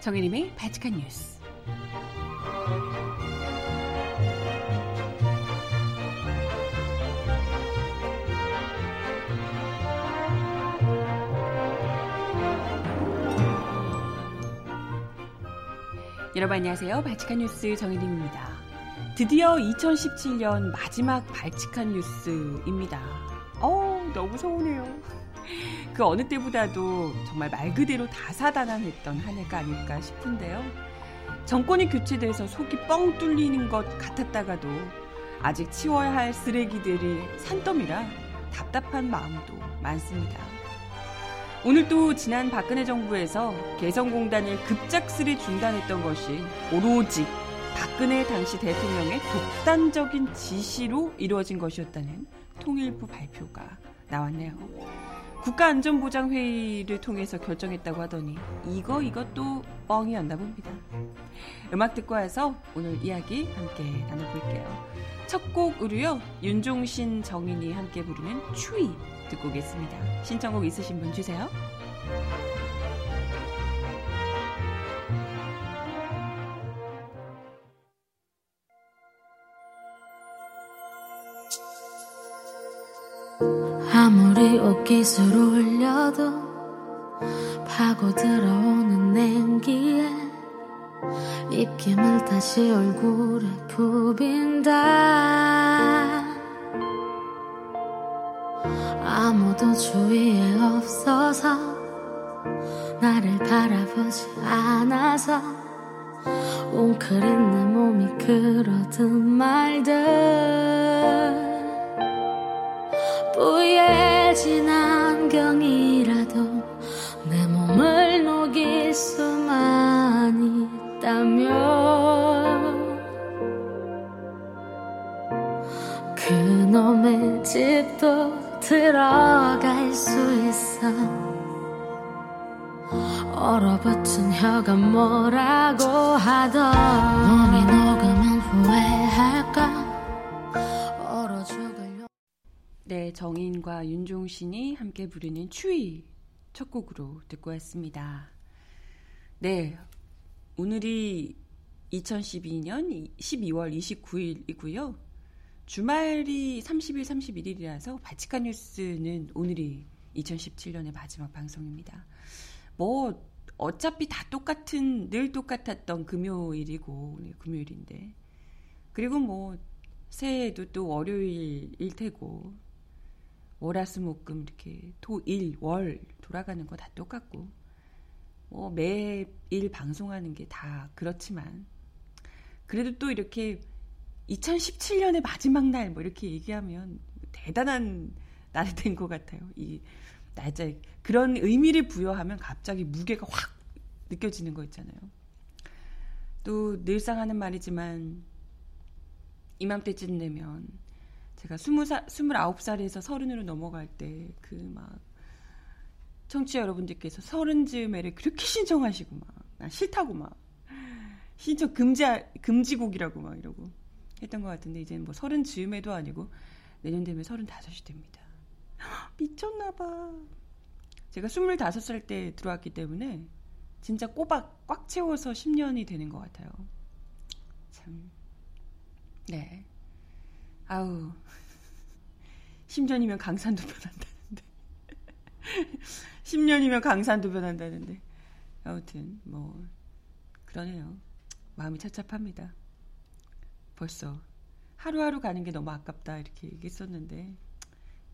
정혜림의 바칙한 뉴스. 여러분 안녕하세요. 발칙한 뉴스 정혜림입니다. 드디어 2017년 마지막 발칙한 뉴스입니다. 어우, 너무 서운해요. 그 어느 때보다도 정말 말 그대로 다사다난했던 한 해가 아닐까 싶은데요. 정권이 교체돼서 속이 뻥 뚫리는 것 같았다가도 아직 치워야 할 쓰레기들이 산더미라 답답한 마음도 많습니다. 오늘 또 지난 박근혜 정부에서 개성공단을 급작스레 중단했던 것이 오로지 박근혜 당시 대통령의 독단적인 지시로 이루어진 것이었다는 통일부 발표가 나왔네요. 국가안전보장회의를 통해서 결정했다고 하더니 이거 이것도 뻥이었나 봅니다. 음악 듣고 와서 오늘 이야기 함께 나눠볼게요. 첫 곡으로요. 윤종신 정인이 함께 부르는 추위 듣고 오겠습니다. 신청곡 있으신 분 주세요. 아무리 옷깃을 올려도 파고 들어오는 냉기에 입김을 다시 얼굴에 부빈다. 아무도 주위에 없어서 나를 바라보지 않아서 웅크린 내 몸이 그러든 말든 뿌얘진 안경이라도 내 몸을 녹일 수만 있다면 그놈의 집도 들어갈 수 있어. 얼어붙은 혀가 뭐라고 하던 몸이 녹으면 후회할까 네, 정인과 윤종신이 함께 부르는 추위 첫 곡으로 듣고 왔습니다. 네, 오늘이 2012년 12월 29일이고요. 주말이 30일, 31일이라서 바치카 뉴스는 오늘이 2017년의 마지막 방송입니다. 뭐 어차피 다 똑같은 늘 똑같았던 금요일이고 네, 금요일인데 그리고 뭐 새해에도 또 월요일일 테고 월화수목금 이렇게 토일 월 돌아가는 거 다 똑같고 뭐 매일 방송하는 게 다 그렇지만 그래도 또 이렇게 2017년의 마지막 날 뭐 이렇게 얘기하면 대단한 날이 된 것 같아요. 이 날짜에 그런 의미를 부여하면 갑자기 무게가 확 느껴지는 거 있잖아요. 또 늘상 하는 말이지만 이맘때쯤 되면 제가 스무 살, 스물아홉 살에서 서른으로 넘어갈 때 그 막 청취자 여러분들께서 서른 즈음에를 그렇게 신청하시고 막나 싫다고 막 신청 금지 금지곡이라고 막 이러고 했던 것 같은데 이제는 뭐 서른 즈음에도 아니고 내년 되면 서른 다섯이 됩니다. 미쳤나 봐. 제가 스물다섯 살 때 들어왔기 때문에 진짜 꼬박 꽉 채워서 10년이 되는 것 같아요. 참. 네. 아우. 10년이면 강산도 변한다는데. 10년이면 강산도 변한다는데. 아무튼 뭐 그러네요. 마음이 착잡합니다. 벌써 하루하루 가는 게 너무 아깝다 이렇게 얘기했었는데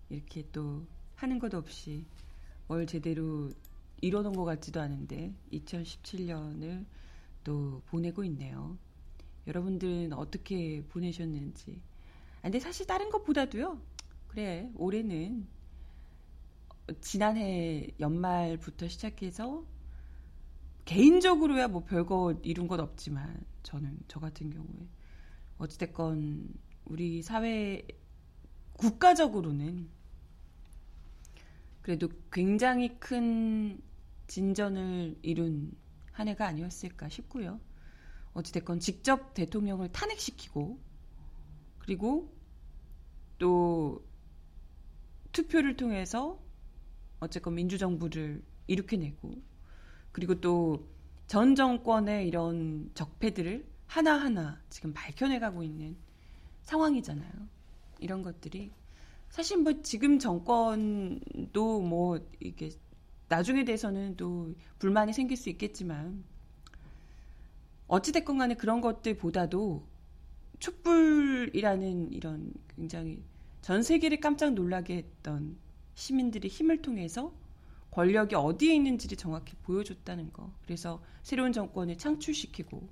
이렇게 또 하는 것 없이 뭘 제대로 이뤄놓은 것 같지도 않은데 2017년을 또 보내고 있네요. 여러분들은 어떻게 보내셨는지 근데 사실 다른 것보다도요. 그래 올해는 지난해 연말부터 시작해서 개인적으로야 뭐 별거 이룬 건 없지만 저는 저 같은 경우에 어찌됐건 우리 사회 국가적으로는 그래도 굉장히 큰 진전을 이룬 한 해가 아니었을까 싶고요. 어찌됐건 직접 대통령을 탄핵시키고 그리고 또 투표를 통해서 어쨌건 민주정부를 일으켜내고 그리고 또 전 정권의 이런 적폐들을 하나하나 지금 밝혀내가고 있는 상황이잖아요. 이런 것들이 사실 뭐 지금 정권도 뭐 이게 나중에 대해서는 또 불만이 생길 수 있겠지만 어찌됐건 간에 그런 것들보다도 촛불이라는 이런 굉장히 전 세계를 깜짝 놀라게 했던 시민들의 힘을 통해서 권력이 어디에 있는지를 정확히 보여줬다는 거. 그래서 새로운 정권을 창출시키고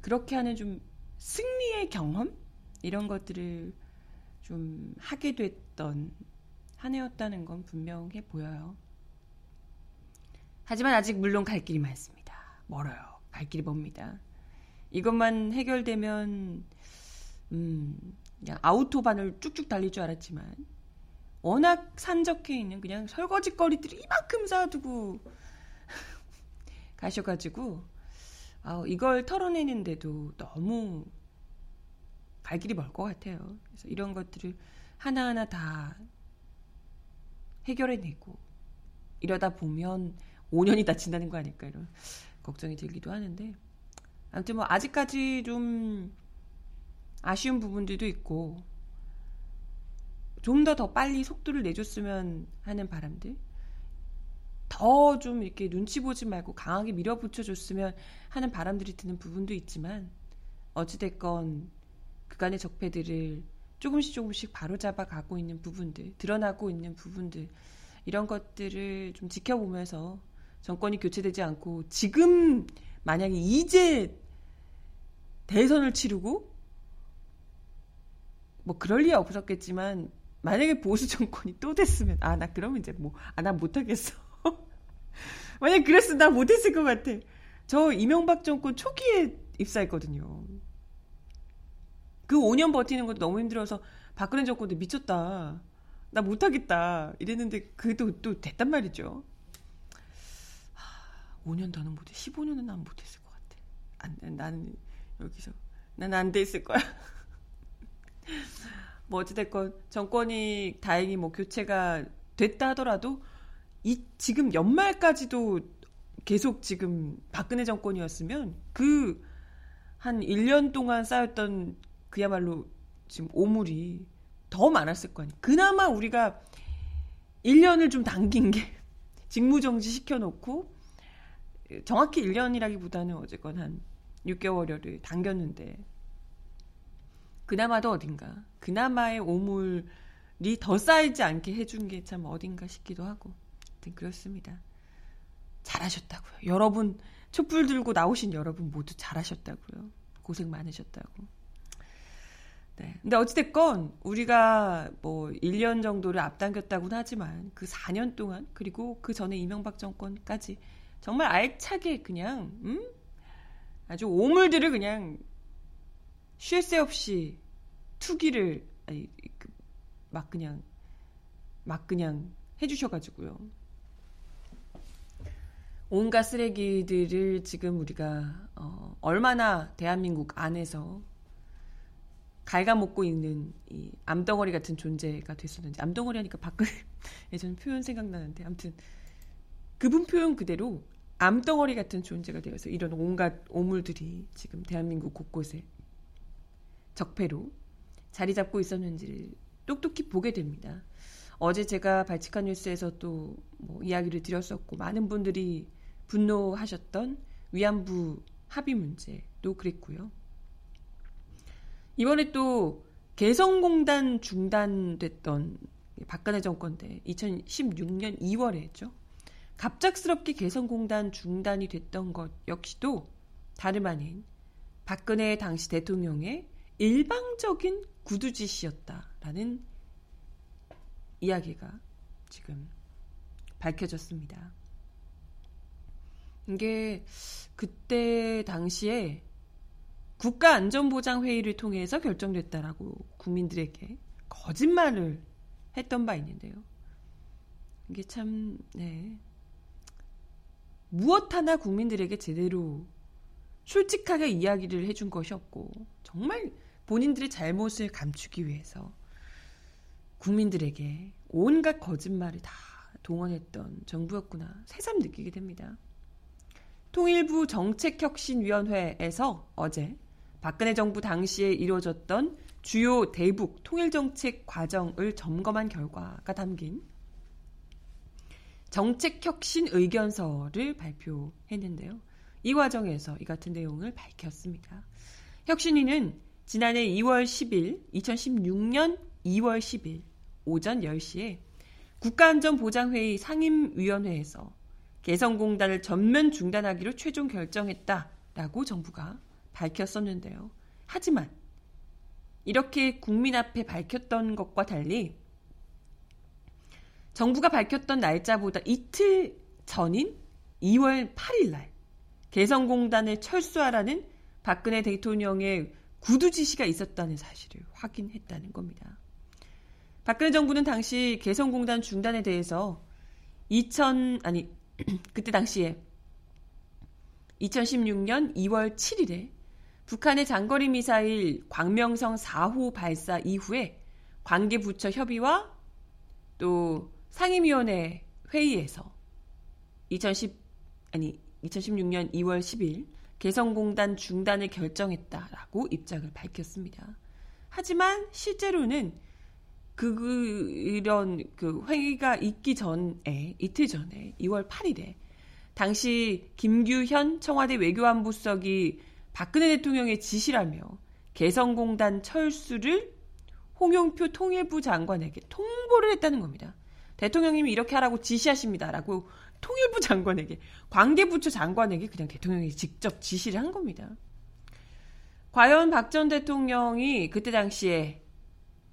그렇게 하는 좀 승리의 경험 이런 것들을 좀 하게 됐던 한 해였다는 건 분명해 보여요. 하지만 아직 물론 갈 길이 많습니다. 멀어요. 갈 길이 멉니다. 이것만 해결되면 음, 그냥 아우토반을 쭉쭉 달릴 줄 알았지만 워낙 산적해 있는 그냥 설거지 거리들이 이만큼 쌓아두고 가셔가지고 아, 이걸 털어내는데도 너무 갈 길이 멀 것 같아요. 그래서 이런 것들을 하나하나 다 해결해내고 이러다 보면 5년이 다 지나는 거 아닐까 이런 걱정이 들기도 하는데 아무튼 뭐 아직까지 좀 아쉬운 부분들도 있고 좀더더 빨리 속도를 내줬으면 하는 바람들 더 좀 이렇게 눈치 보지 말고 강하게 밀어붙여 줬으면 하는 바람들이 드는 부분도 있지만 어찌됐건 그간의 적폐들을 조금씩 조금씩 바로잡아 가고 있는 부분들 드러나고 있는 부분들 이런 것들을 좀 지켜보면서 정권이 교체되지 않고 지금 만약에 이제 대선을 치르고 뭐 그럴 리야 없었겠지만 만약에 보수 정권이 또 됐으면 아 나 그러면 이제 뭐 아 나 못하겠어. 만약 그랬으면 나 못했을 것 같아. 저 이명박 정권 초기에 입사했거든요. 그 5년 버티는 것도 너무 힘들어서 박근혜 정권도 미쳤다. 나 못하겠다. 이랬는데 그도 또 됐단 말이죠 5년 더는 못해. 15년은 난 못했을 것 같아. 안, 나는 여기서. 난 안 돼 있을 거야. 뭐 어찌됐건 정권이 다행히 뭐 교체가 됐다 하더라도 이 지금 연말까지도 계속 지금 박근혜 정권이었으면 그 한 1년 동안 쌓였던 그야말로 지금 오물이 더 많았을 거 아니에요. 그나마 우리가 1년을 좀 당긴 게 직무정지 시켜놓고 정확히 1년이라기보다는 어쨌건 한 6개월여를 당겼는데 그나마도 어딘가 그나마의 오물이 더 쌓이지 않게 해준 게 참 어딘가 싶기도 하고 하여튼 그렇습니다. 잘하셨다고요. 여러분 촛불 들고 나오신 여러분 모두 잘하셨다고요. 고생 많으셨다고. 네. 근데 어찌됐건 우리가 뭐 1년 정도를 앞당겼다고는 하지만 그 4년 동안 그리고 그 전에 이명박 정권까지 정말 알차게 그냥 음? 아주 오물들을 그냥 쉴 새 없이 투기를 아니, 그, 막 그냥 막 그냥 해주셔가지고요. 온갖 쓰레기들을 지금 우리가 어, 얼마나 대한민국 안에서 갉아먹고 있는 이 암덩어리 같은 존재가 됐었는지 암덩어리 하니까 박근혜 예전 표현 생각나는데 아무튼 그분 표현 그대로 암덩어리 같은 존재가 되어서 이런 온갖 오물들이 지금 대한민국 곳곳에 적폐로 자리 잡고 있었는지를 똑똑히 보게 됩니다. 어제 제가 발칙한 뉴스에서 또 뭐 이야기를 드렸었고 많은 분들이 분노하셨던 위안부 합의 문제도 그랬고요. 이번에 또 개성공단 중단됐던 박근혜 정권 때 2016년 2월에 했죠. 갑작스럽게 개성공단 중단이 됐던 것 역시도 다름 아닌 박근혜 당시 대통령의 일방적인 구두짓이었다라는 이야기가 지금 밝혀졌습니다. 이게 그때 당시에 국가안전보장회의를 통해서 결정됐다라고 국민들에게 거짓말을 했던 바 있는데요. 이게 참, 네. 무엇 하나 국민들에게 제대로 솔직하게 이야기를 해준 것이 없고, 정말 본인들의 잘못을 감추기 위해서 국민들에게 온갖 거짓말을 다 동원했던 정부였구나 새삼 느끼게 됩니다. 통일부 정책혁신위원회에서 어제 박근혜 정부 당시에 이루어졌던 주요 대북 통일정책 과정을 점검한 결과가 담긴 정책혁신 의견서를 발표했는데요. 이 과정에서 이 같은 내용을 밝혔습니다. 혁신위는 지난해 2월 10일, 2016년 2월 10일 오전 10시에 국가안전보장회의 상임위원회에서 개성공단을 전면 중단하기로 최종 결정했다라고 정부가 밝혔었는데요. 하지만 이렇게 국민 앞에 밝혔던 것과 달리 정부가 밝혔던 날짜보다 이틀 전인 2월 8일 날 개성공단을 철수하라는 박근혜 대통령의 구두 지시가 있었다는 사실을 확인했다는 겁니다. 박근혜 정부는 당시 개성공단 중단에 대해서 2000 아니 그때 당시에 2016년 2월 7일에 북한의 장거리 미사일 광명성 4호 발사 이후에 관계 부처 협의와 또 상임위원회 회의에서 2010 아니 2016년 2월 10일 개성공단 중단을 결정했다라고 입장을 밝혔습니다. 하지만 실제로는 그, 그런 그 회의가 있기 전에 이틀 전에 2월 8일에 당시 김규현 청와대 외교안보석이 박근혜 대통령의 지시라며 개성공단 철수를 홍영표 통일부 장관에게 통보를 했다는 겁니다. 대통령님이 이렇게 하라고 지시하십니다라고 통일부 장관에게 관계부처 장관에게 그냥 대통령이 직접 지시를 한 겁니다. 과연 박 전 대통령이 그때 당시에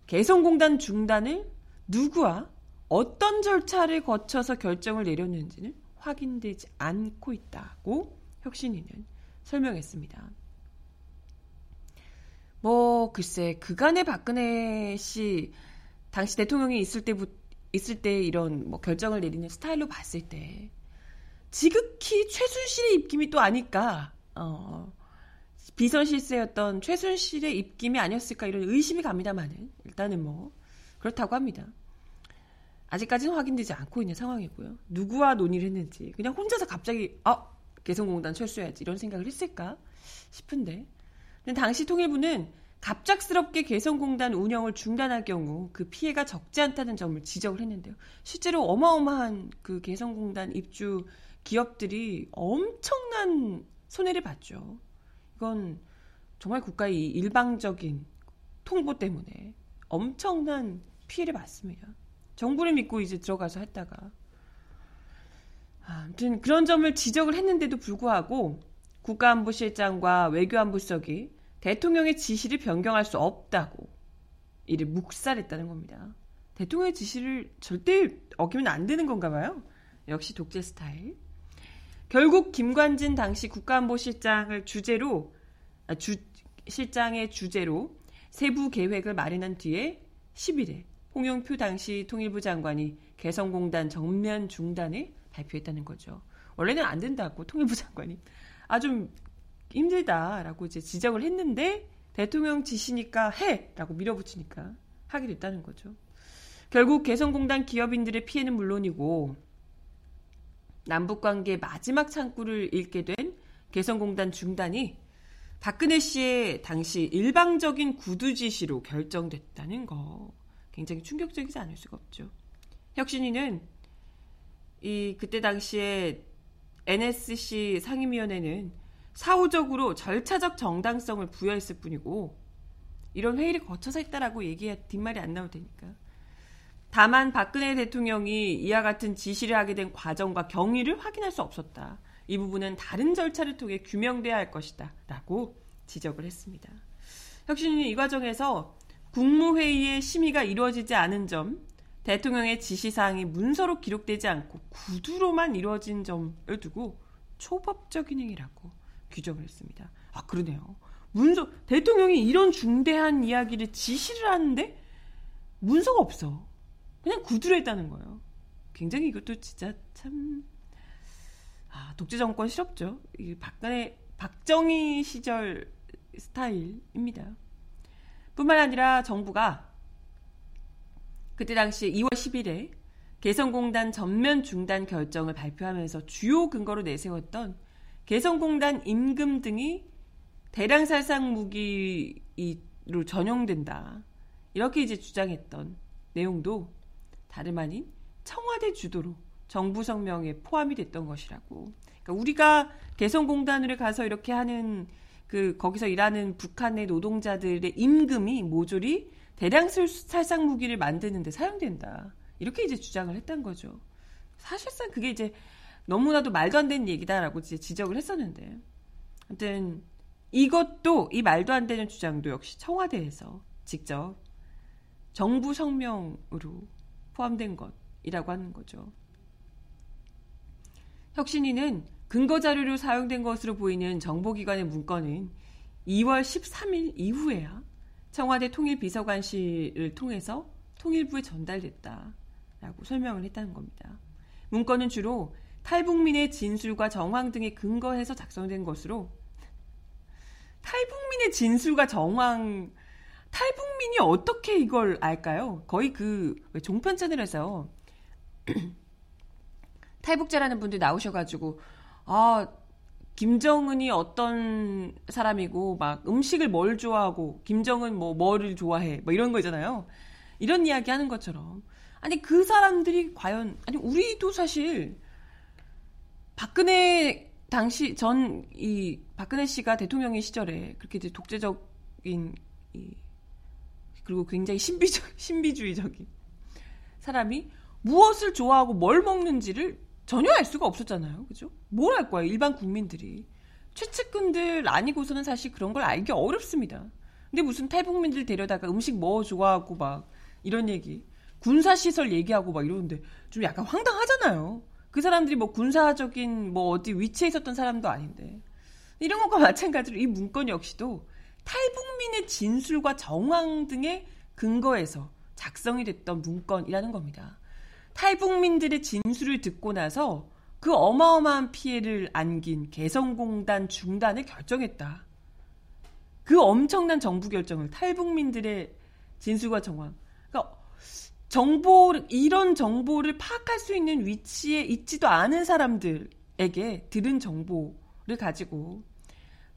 개성공단 중단을 누구와 어떤 절차를 거쳐서 결정을 내렸는지는 확인되지 않고 있다고 혁신위는 설명했습니다. 뭐 글쎄 그간의 박근혜 씨 당시 대통령이 있을 때부터 있을 때 이런 뭐 결정을 내리는 스타일로 봤을 때 지극히 최순실의 입김이 또 아닐까 어, 비선 실세였던 최순실의 입김이 아니었을까 이런 의심이 갑니다만은 일단은 뭐 그렇다고 합니다. 아직까지는 확인되지 않고 있는 상황이고요. 누구와 논의를 했는지 그냥 혼자서 갑자기 아 개성공단 철수해야지 이런 생각을 했을까 싶은데 당시 통일부는 갑작스럽게 개성공단 운영을 중단할 경우 그 피해가 적지 않다는 점을 지적을 했는데요. 실제로 어마어마한 그 개성공단 입주 기업들이 엄청난 손해를 봤죠. 이건 정말 국가의 일방적인 통보 때문에 엄청난 피해를 봤습니다. 정부를 믿고 이제 들어가서 했다가 아무튼 그런 점을 지적을 했는데도 불구하고 국가안보실장과 외교안보석이 대통령의 지시를 변경할 수 없다고 이를 묵살했다는 겁니다. 대통령의 지시를 절대 어기면 안 되는 건가 봐요. 역시 독재 스타일. 결국 김관진 당시 국가안보실장을 주제로 아, 주, 실장의 주제로 세부 계획을 마련한 뒤에 10일에 홍영표 당시 통일부 장관이 개성공단 정면 중단을 발표했다는 거죠. 원래는 안 된다고 통일부 장관이 아 좀 힘들다라고 이제 지적을 했는데 대통령 지시니까 해라고 밀어붙이니까 하게 됐다는 거죠. 결국 개성공단 기업인들의 피해는 물론이고 남북 관계 마지막 창구를 읽게 된 개성공단 중단이 박근혜 씨의 당시 일방적인 구두 지시로 결정됐다는 거 굉장히 충격적이지 않을 수가 없죠. 혁신위는 이 그때 당시에 NSC 상임위원회는 사후적으로 절차적 정당성을 부여했을 뿐이고 이런 회의를 거쳐서 했다라고 얘기해 뒷말이 안 나올 테니까. 다만 박근혜 대통령이 이와 같은 지시를 하게 된 과정과 경위를 확인할 수 없었다. 이 부분은 다른 절차를 통해 규명돼야 할 것이다. 라고 지적을 했습니다. 혁신위는 이 과정에서 국무회의의 심의가 이루어지지 않은 점, 대통령의 지시사항이 문서로 기록되지 않고 구두로만 이루어진 점을 두고 초법적인 행위라고 규정을 했습니다. 아, 그러네요. 문서, 대통령이 이런 중대한 이야기를 지시를 하는데 문서가 없어. 그냥 구두로 했다는 거예요. 굉장히 이것도 진짜 참, 아, 독재 정권 싫었죠. 이 박근혜, 박정희 시절 스타일입니다. 뿐만 아니라 정부가 그때 당시 2월 10일에 개성공단 전면 중단 결정을 발표하면서 주요 근거로 내세웠던 개성공단 임금 등이 대량 살상 무기로 전용된다. 이렇게 이제 주장했던 내용도 다름 아닌 청와대 주도로 정부 성명에 포함이 됐던 것이라고. 그러니까 우리가 개성공단으로 가서 이렇게 하는 그 거기서 일하는 북한의 노동자들의 임금이 모조리 대량 살상 무기를 만드는데 사용된다. 이렇게 이제 주장을 했던 거죠. 사실상 그게 이제 너무나도 말도 안 되는 얘기다라고 지적을 했었는데. 아무튼 이것도 이 말도 안 되는 주장도 역시 청와대에서 직접 정부 성명으로 포함된 것이라고 하는 거죠. 혁신위는 근거 자료로 사용된 것으로 보이는 정보기관의 문건은 2월 13일 이후에야 청와대 통일비서관실을 통해서 통일부에 전달됐다라고 설명을 했다는 겁니다. 문건은 주로 탈북민의 진술과 정황 등에 근거해서 작성된 것으로 탈북민의 진술과 정황 탈북민이 어떻게 이걸 알까요? 거의 그 종편 채널에서 탈북자라는 분들 나오셔가지고 아 김정은이 어떤 사람이고 막 음식을 뭘 좋아하고 김정은 뭐 뭐를 좋아해 뭐 이런 거잖아요. 이런 이야기 하는 것처럼 아니 그 사람들이 과연 아니 우리도 사실 박근혜 당시 전 이 박근혜 씨가 대통령의 시절에 그렇게 이제 독재적인 이 그리고 굉장히 신비적 신비주의적인 사람이 무엇을 좋아하고 뭘 먹는지를 전혀 알 수가 없었잖아요. 그죠? 뭘 알 거예요, 일반 국민들이. 최측근들 아니고서는 사실 그런 걸 알기 어렵습니다. 근데 무슨 탈북민들 데려다가 음식 뭐 좋아하고 막 이런 얘기, 군사시설 얘기하고 막 이러는데 좀 약간 황당하잖아요. 그 사람들이 뭐 군사적인 뭐 어디 위치에 있었던 사람도 아닌데. 이런 것과 마찬가지로 이 문건 역시도 탈북민의 진술과 정황 등의 근거에서 작성이 됐던 문건이라는 겁니다. 탈북민들의 진술을 듣고 나서 그 어마어마한 피해를 안긴 개성공단 중단을 결정했다. 그 엄청난 정부 결정을 탈북민들의 진술과 정황. 그러니까 정보 이런 정보를 파악할 수 있는 위치에 있지도 않은 사람들에게 들은 정보를 가지고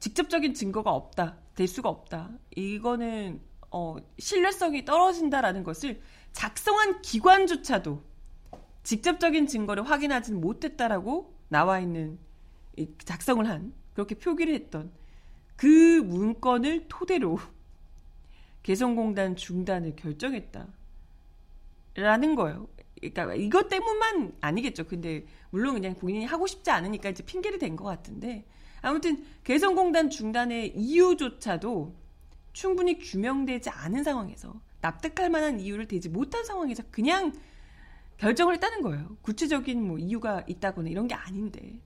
직접적인 증거가 없다, 될 수가 없다. 이거는 어, 신뢰성이 떨어진다라는 것을 작성한 기관조차도 직접적인 증거를 확인하지는 못했다라고 나와 있는 작성을 한 그렇게 표기를 했던 그 문건을 토대로 개성공단 중단을 결정했다. 라는 거예요. 그러니까 이것 때문만 아니겠죠. 근데 물론 그냥 본인이 하고 싶지 않으니까 이제 핑계를 댄 것 같은데 아무튼 개성공단 중단의 이유조차도 충분히 규명되지 않은 상황에서 납득할 만한 이유를 대지 못한 상황에서 그냥 결정을 했다는 거예요. 구체적인 뭐 이유가 있다거나 이런 게 아닌데.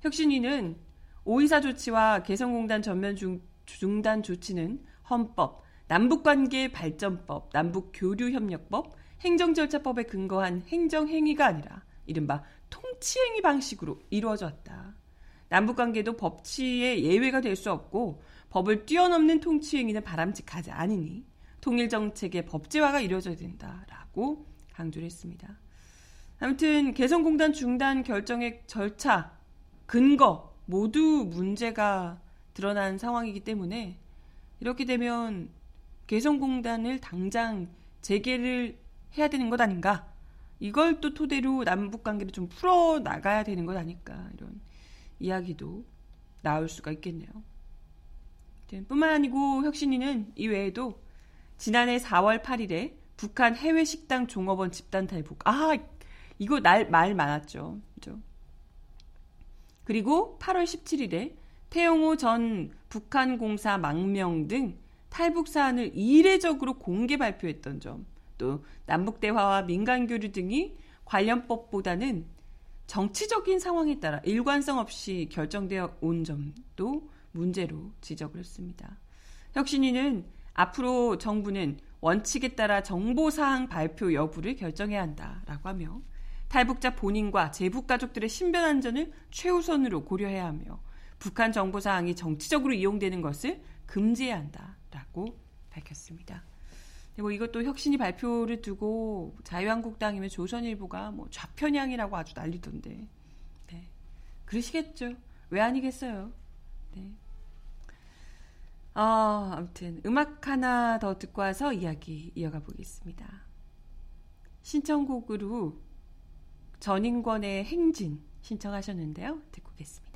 혁신위는 오이사 조치와 개성공단 전면 중, 중단 조치는 헌법, 남북관계 발전법, 남북교류협력법, 행정절차법에 근거한 행정행위가 아니라 이른바 통치행위 방식으로 이루어졌다. 남북관계도 법치의 예외가 될 수 없고 법을 뛰어넘는 통치행위는 바람직하지 않으니 통일정책의 법제화가 이루어져야 된다라고 강조를 했습니다. 아무튼 개성공단 중단 결정의 절차, 근거 모두 문제가 드러난 상황이기 때문에 이렇게 되면 개성공단을 당장 재개를 해야 되는 것 아닌가? 이걸 또 토대로 남북 관계를 좀 풀어 나가야 되는 것 아닐까? 이런 이야기도 나올 수가 있겠네요. 뿐만 아니고 혁신이는 이외에도 지난해 4월 8일에 북한 해외 식당 종업원 집단 탈북. 아, 이거 날 말 많았죠. 그죠? 그리고 8월 17일에 태영호 전 북한 공사 망명 등 탈북 사안을 이례적으로 공개 발표했던 점, 또 남북 대화와 민간 교류 등이 관련법보다는 정치적인 상황에 따라 일관성 없이 결정되어 온 점도 문제로 지적을 했습니다. 혁신위는 앞으로 정부는 원칙에 따라 정보 사항 발표 여부를 결정해야 한다라고 하며 탈북자 본인과 제북 가족들의 신변 안전을 최우선으로 고려해야 하며 북한 정보 사항이 정치적으로 이용되는 것을 금지해야 한다 라고 밝혔습니다. 뭐 이것도 혁신이 발표를 두고 자유한국당이면 조선일보가 뭐 좌편향이라고 아주 난리던데. 네. 그러시겠죠. 왜 아니겠어요? 네. 아, 아무튼 음악 하나 더 듣고 와서 이야기 이어가 보겠습니다. 신청곡으로 전인권의 행진 신청하셨는데요. 듣고 오겠습니다.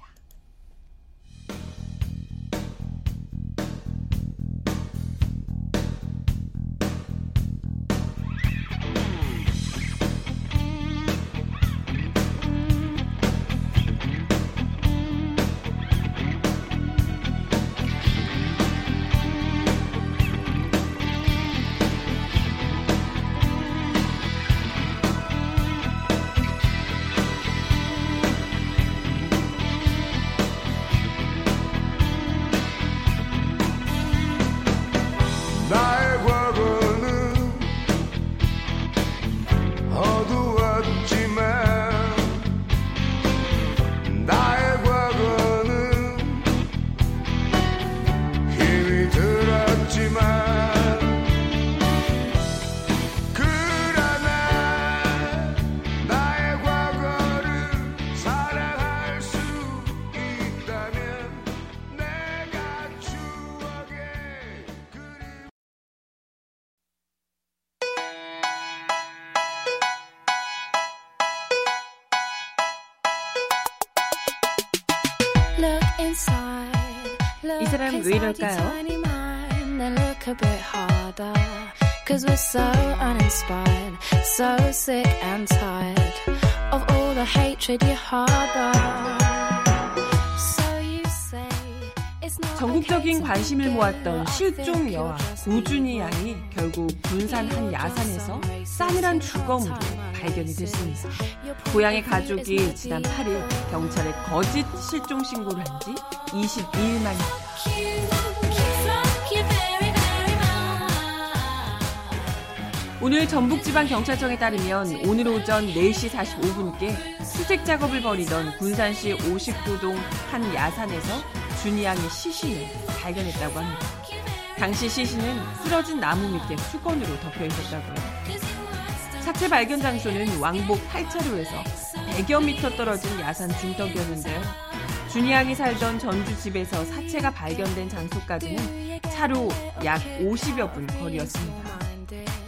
사람 왜 이럴까요? Cause we're so uninspired, so sick and tired of all the hatred you harbor. 전국적인 관심을 모았던 실종 여아 고준희 양이 결국 군산 한 야산에서 싸늘한 주검으로 발견이 됐습니다. 고향의 가족이 지난 8일 경찰에 거짓 실종 신고를 한 지 22일 만입니다. 오늘 전북지방경찰청에 따르면 오늘 오전 4시 45분께 수색 작업을 벌이던 군산시 59동 한 야산에서 준이 양의 시신을 발견했다고 합니다. 당시 시신은 쓰러진 나무 밑에 수건으로 덮여 있었다고요. 사체 발견 장소는 왕복 8차로에서 100여 미터 떨어진 야산 중턱이었는데요. 준이 양이 살던 전주 집에서 사체가 발견된 장소까지는 차로 약 50여 분 거리였습니다.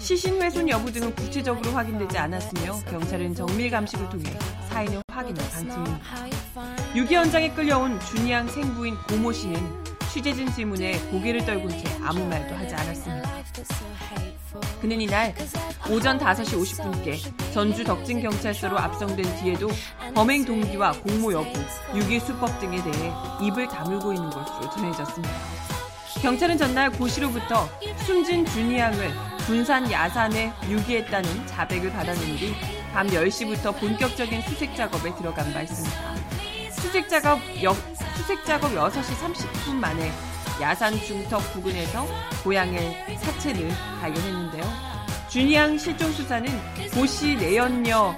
시신 훼손 여부 등은 구체적으로 확인되지 않았으며 경찰은 정밀 감식을 통해 사인을 확인할 방침입니다. 유기 현장에 끌려온 준이양 생부인 고모 씨는 취재진 질문에 고개를 떨군 채 아무 말도 하지 않았습니다. 그는 이날 오전 5시 50분께 전주 덕진경찰서로 압송된 뒤에도 범행 동기와 공모 여부, 유기 수법 등에 대해 입을 다물고 있는 것으로 전해졌습니다. 경찰은 전날 고시로부터 숨진 준이양을 군산 야산에 유기했다는 자백을 받아낸 뒤 밤 10시부터 본격적인 수색 작업에 들어간 바 있습니다. 수색 작업, 여, 수색 작업 6시 30분 만에 야산 중턱 부근에서 고양의 사체를 발견했는데요. 준이양 실종 수사는 고씨 내연녀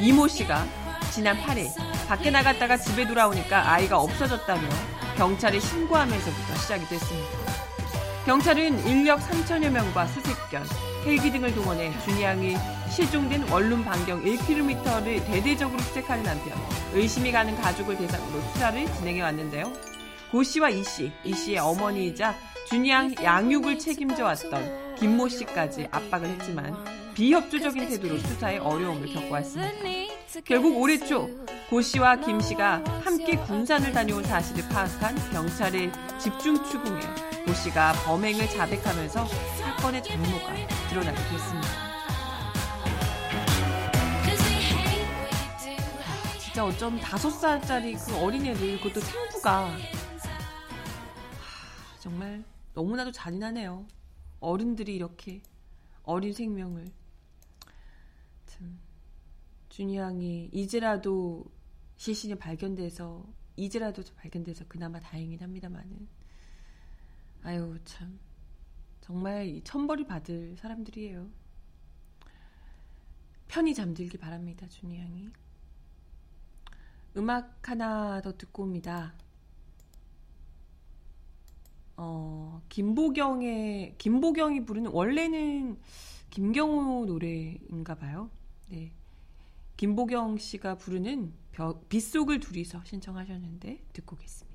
이모 씨가 지난 8일 밖에 나갔다가 집에 돌아오니까 아이가 없어졌다며 경찰에 신고하면서부터 시작이 됐습니다. 경찰은 인력 3천여 명과 수색견, 헬기 등을 동원해 준양이 실종된 원룸 반경 1km를 대대적으로 수색하는 한편 의심이 가는 가족을 대상으로 수사를 진행해 왔는데요. 고 씨와 이 씨, 이 씨의 어머니이자 준양 양육을 책임져 왔던 김모 씨까지 압박을 했지만 비협조적인 태도로 수사에 어려움을 겪어왔습니다. 결국 올해 초 고 씨와 김 씨가 함께 군산을 다녀온 사실을 파악한 경찰의 집중 추궁에 고 씨가 범행을 자백하면서 사건의 전모가 드러나게 됐습니다. 진짜 어쩜 다섯 살짜리 그 어린애를 그것도 생부가 정말 너무나도 잔인하네요. 어른들이 이렇게 어린 생명을 참 준이 양이 이제라도 시신이 발견돼서 이제라도 발견돼서 그나마 다행이긴 합니다만은 아유 참 정말 천벌이 받을 사람들이에요. 편히 잠들기 바랍니다, 준이 양이. 음악 하나 더 듣고 옵니다. 어, 김보경의, 김보경이 부르는, 원래는 김경호 노래인가 봐요. 네. 김보경 씨가 부르는 빗속을 둘이서 신청하셨는데 듣고 계습니다.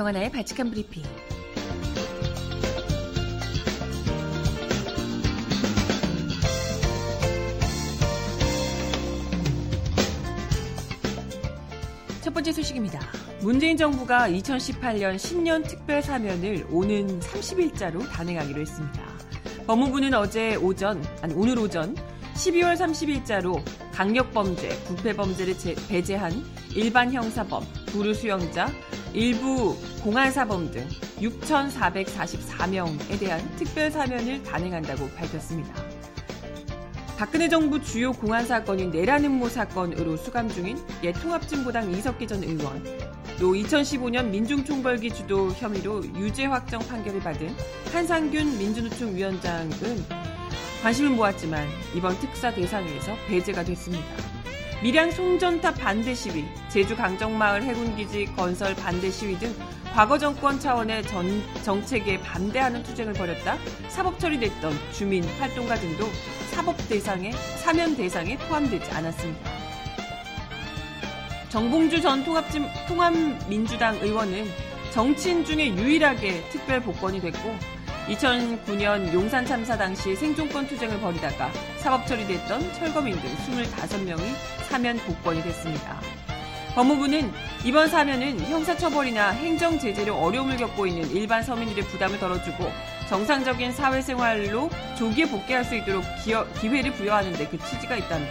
정하나의 발칙한 브리핑. 첫 번째 소식입니다. 문재인 정부가 2018년 신년 특별 사면을 오는 30일자로 단행하기로 했습니다. 법무부는 어제 오전, 아니 오늘 오전 12월 30일자로 강력범죄, 부패범죄를 배제한 일반 형사범, 부류 수용자, 일부 공안사범 등 6,444명에 대한 특별 사면을 단행한다고 밝혔습니다. 박근혜 정부 주요 공안 사건인 내란 음모 사건으로 수감 중인 옛 통합진보당 이석기 전 의원, 또 2015년 민중총벌기 주도 혐의로 유죄 확정 판결을 받은 한상균 민주노총 위원장은 관심을 모았지만 이번 특사 대상에서 배제가 됐습니다. 밀양 송전탑 반대 시위, 제주 강정마을 해군기지 건설 반대 시위 등 과거 정권 차원의 전, 정책에 반대하는 투쟁을 벌였다 사법 처리됐던 주민 활동가 등도 사법 대상에 사면 대상에 포함되지 않았습니다. 정봉주 전 통합진, 통합민주당 의원은 정치인 중에 유일하게 특별 복권이 됐고 2009년 용산 참사 당시 생존권 투쟁을 벌이다가 사법 처리됐던 철거민 등 25명이 사면 복권이 됐습니다. 법무부는 이번 사면은 형사처벌이나 행정제재로 어려움을 겪고 있는 일반 서민들의 부담을 덜어주고 정상적인 사회생활로 조기에 복귀할 수 있도록 기여, 기회를 부여하는 데 그 취지가 있다며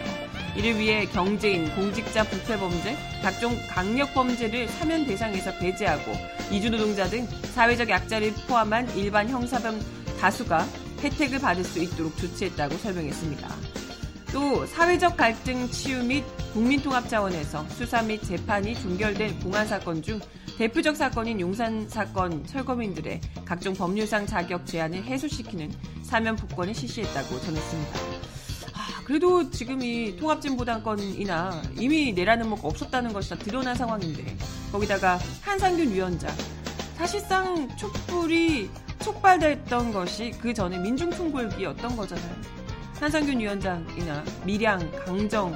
이를 위해 경제인, 공직자 부패범죄, 각종 강력범죄를 사면 대상에서 배제하고 이주노동자 등 사회적 약자를 포함한 일반 형사범 다수가 혜택을 받을 수 있도록 조치했다고 설명했습니다. 또 사회적 갈등 치유 및 국민통합 차원에서 수사 및 재판이 종결된 공안 사건 중 대표적 사건인 용산 사건 철거민들의 각종 법률상 자격 제한을 해소시키는 사면 복권을 실시했다고 전했습니다. 그래도 지금 이 통합진보당권이나 이미 내라는 뭐가 없었다는 것이 다 드러난 상황인데 거기다가 한상균 위원장 사실상 촛불이 촉발됐던 것이 그 전에 민중총궐기였던 거잖아요. 한상균 위원장이나 밀양, 강정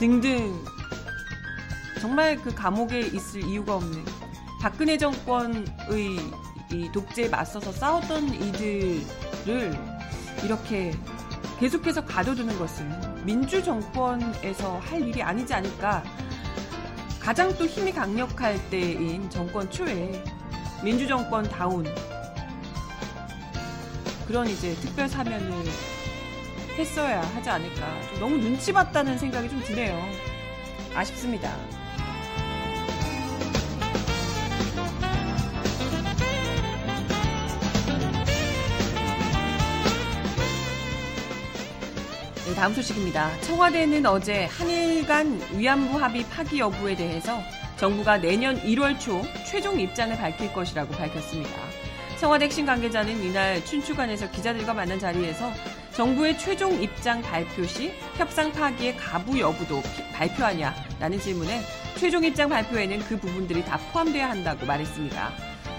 등등 정말 그 감옥에 있을 이유가 없는 박근혜 정권의 이 독재에 맞서서 싸웠던 이들을 이렇게 계속해서 가둬두는 것은 민주 정권에서 할 일이 아니지 않을까. 가장 또 힘이 강력할 때인 정권 초에 민주 정권 다운 그런 이제 특별 사면을 했어야 하지 않을까. 너무 눈치 봤다는 생각이 좀 드네요. 아쉽습니다. 다음 소식입니다. 청와대는 어제 한일 간 위안부 합의 파기 여부에 대해서 정부가 내년 1월 초 최종 입장을 밝힐 것이라고 밝혔습니다. 청와대 핵심 관계자는 이날 춘추관에서 기자들과 만난 자리에서 정부의 최종 입장 발표 시 협상 파기의 가부 여부도 발표하냐라는 질문에 최종 입장 발표에는 그 부분들이 다 포함돼야 한다고 말했습니다.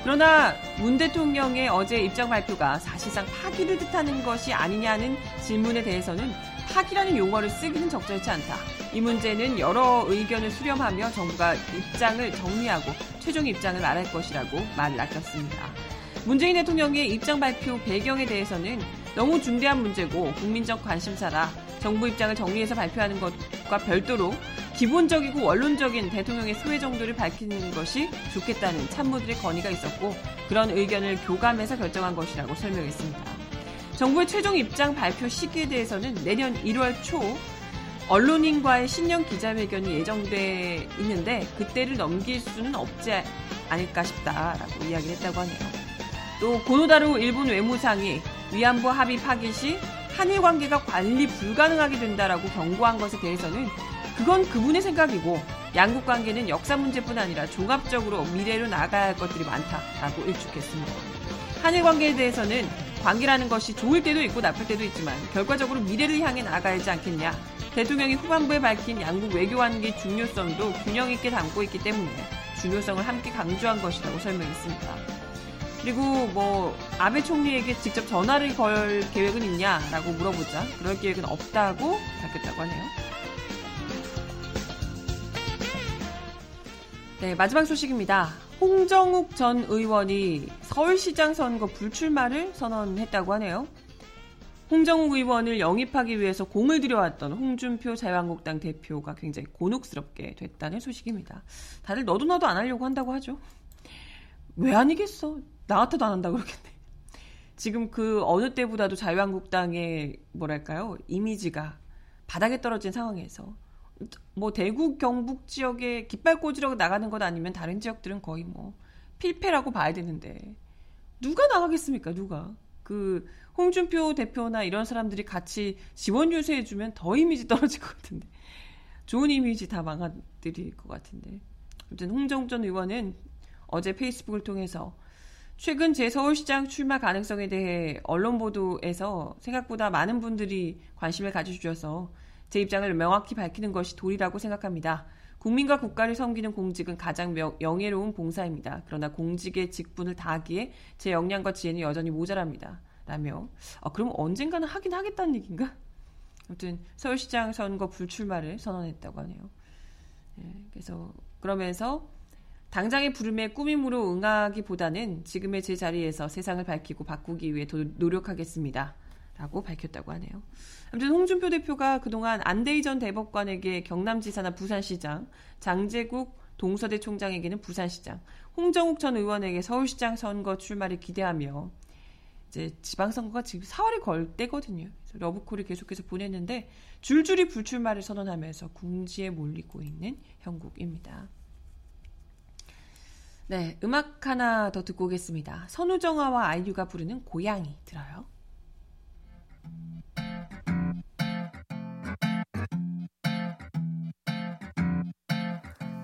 그러나 문 대통령의 어제 입장 발표가 사실상 파기를 뜻하는 것이 아니냐는 질문에 대해서는 파기라는 용어를 쓰기는 적절치 않다. 이 문제는 여러 의견을 수렴하며 정부가 입장을 정리하고 최종 입장을 말할 것이라고 말을 아꼈습니다. 문재인 대통령의 입장 발표 배경에 대해서는 너무 중대한 문제고 국민적 관심사라 정부 입장을 정리해서 발표하는 것과 별도로 기본적이고 원론적인 대통령의 소회 정도를 밝히는 것이 좋겠다는 참모들의 건의가 있었고 그런 의견을 교감해서 결정한 것이라고 설명했습니다. 정부의 최종 입장 발표 시기에 대해서는 내년 1월 초 언론인과의 신년 기자회견이 예정돼 있는데 그때를 넘길 수는 없지 않을까 싶다라고 이야기를 했다고 하네요. 또 고노다루 일본 외무상이 위안부 합의 파기 시 한일 관계가 관리 불가능하게 된다라고 경고한 것에 대해서는 그건 그분의 생각이고 양국 관계는 역사 문제뿐 아니라 종합적으로 미래로 나가야 할 것들이 많다라고 일축했습니다. 한일 관계에 대해서는 관계라는 것이 좋을 때도 있고 나쁠 때도 있지만 결과적으로 미래를 향해 나가야지 않겠냐. 대통령이 후반부에 밝힌 양국 외교관계 중요성도 균형 있게 담고 있기 때문에 중요성을 함께 강조한 것이라고 설명했습니다. 그리고 뭐 아베 총리에게 직접 전화를 걸 계획은 있냐라고 물어보자 그럴 계획은 없다고 밝혔다고 하네요. 네, 마지막 소식입니다. 홍정욱 전 의원이 서울시장 선거 불출마를 선언했다고 하네요. 홍정욱 의원을 영입하기 위해서 공을 들여왔던 홍준표 자유한국당 대표가 굉장히 곤혹스럽게 됐다는 소식입니다. 다들 너도 나도 안 하려고 한다고 하죠. 왜 아니겠어? 나 같아도 안 한다고 그러겠네. 지금 그 어느 때보다도 자유한국당의 뭐랄까요? 이미지가 바닥에 떨어진 상황에서 뭐 대구 경북 지역에 깃발 꽂으려고 나가는 것 아니면 다른 지역들은 거의 뭐 필패라고 봐야 되는데 누가 나가겠습니까? 누가 그 홍준표 대표나 이런 사람들이 같이 지원 유세해 주면 더 이미지 떨어질 것 같은데 좋은 이미지 다 망가뜨릴 것 같은데 아무튼 홍정전 의원은 어제 페이스북을 통해서 최근 제 서울시장 출마 가능성에 대해 언론 보도에서 생각보다 많은 분들이 관심을 가져주셔서 제 입장을 명확히 밝히는 것이 도리라고 생각합니다. 국민과 국가를 섬기는 공직은 가장 명, 영예로운 봉사입니다. 그러나 공직의 직분을 다하기에 제 역량과 지혜는 여전히 모자랍니다. 라며 아, 그럼 언젠가는 하긴 하겠다는 얘기인가? 아무튼 서울시장 선거 불출마를 선언했다고 하네요. 예, 그래서 그러면서 당장의 부름에 꾸밈으로 응하기보다는 지금의 제 자리에서 세상을 밝히고 바꾸기 위해 도, 노력하겠습니다. 라고 밝혔다고 하네요. 아무튼 홍준표 대표가 그동안 안대희 전 대법관에게 경남지사나 부산시장, 장재국 동서대 총장에게는 부산시장, 홍정욱 전 의원에게 서울시장 선거 출마를 기대하며 이제 지방선거가 지금 4월에 걸 때거든요. 그래서 러브콜을 계속해서 보냈는데 줄줄이 불출마를 선언하면서 궁지에 몰리고 있는 형국입니다. 네, 음악 하나 더 듣고 오겠습니다. 선우정아와 아이유가 부르는 고양이 들어요.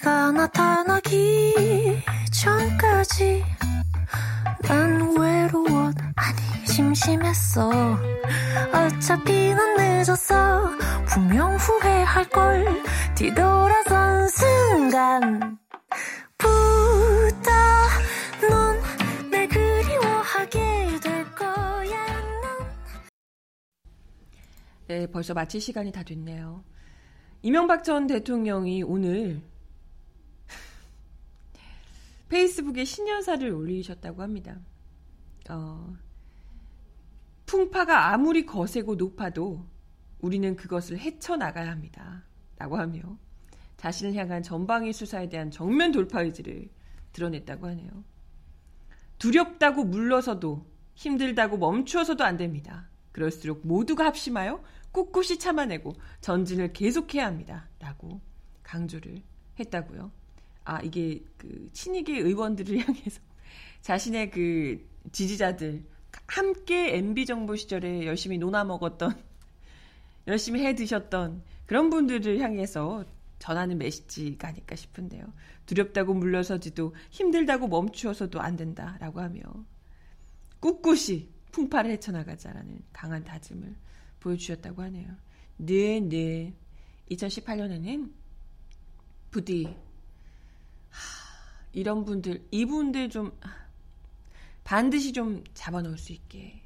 네가 나타나기 전까지 난 외로워 아니 심심했어 어차피 넌 늦었어 분명 후회할걸 뒤돌아선 순간 부터 넌날 그리워하게 될 거야 넌. 네, 벌써 마칠 시간이 다 됐네요. 이명박 전 대통령이 오늘 페이스북에 신년사를 올리셨다고 합니다. 어, 풍파가 아무리 거세고 높아도 우리는 그것을 헤쳐나가야 합니다. 라고 하며 자신을 향한 전방위 수사에 대한 정면 돌파 의지를 드러냈다고 하네요. 두렵다고 물러서도 힘들다고 멈추어서도 안 됩니다. 그럴수록 모두가 합심하여 꿋꿋이 참아내고 전진을 계속해야 합니다. 라고 강조를 했다고요. 아 이게 그 친이계 의원들을 향해서 자신의 그 지지자들 함께 MB 정부 시절에 열심히 논아 먹었던 열심히 해 드셨던 그런 분들을 향해서 전하는 메시지가 아닐까 싶은데요. 두렵다고 물러서지도 힘들다고 멈추어서도 안 된다라고 하며 꿋꿋이 풍파를 헤쳐나가자라는 강한 다짐을 보여주셨다고 하네요. 네, 네. 2018년에는 부디 하, 이런 분들, 이분들 좀 반드시 좀 잡아놓을 수 있게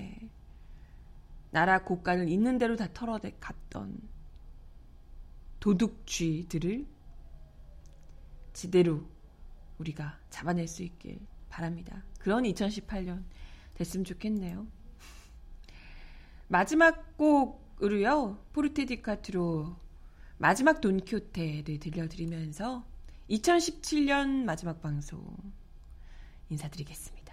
예. 나라 국가를 있는 대로 다 털어갔던 도둑쥐들을 지대로 우리가 잡아낼 수 있길 바랍니다. 그런 2018년 됐으면 좋겠네요. 마지막 곡으로요. 포르테 디카트로 마지막 돈키호테를 들려드리면서 2017년 마지막 방송 인사드리겠습니다.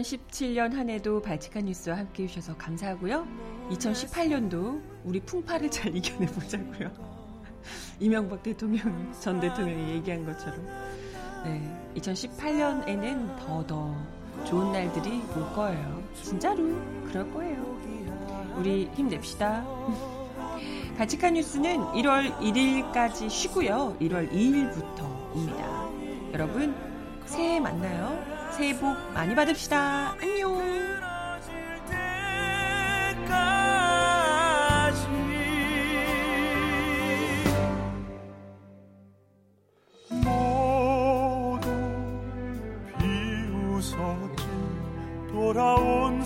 2017년 한 해도 발칙한 뉴스와 함께 해주셔서 감사하고요. 2018년도 우리 풍파를 잘 이겨내보자고요. 이명박 대통령, 전 대통령이 얘기한 것처럼. 네, 2018년에는 더더 좋은 날들이 올 거예요. 진짜로 그럴 거예요. 우리 힘냅시다. 가치카 뉴스는 1월 1일까지 쉬고요. 1월 2일부터입니다. 여러분 새해 만나요. 새해 복 많이 받읍시다. 안녕. 돌아온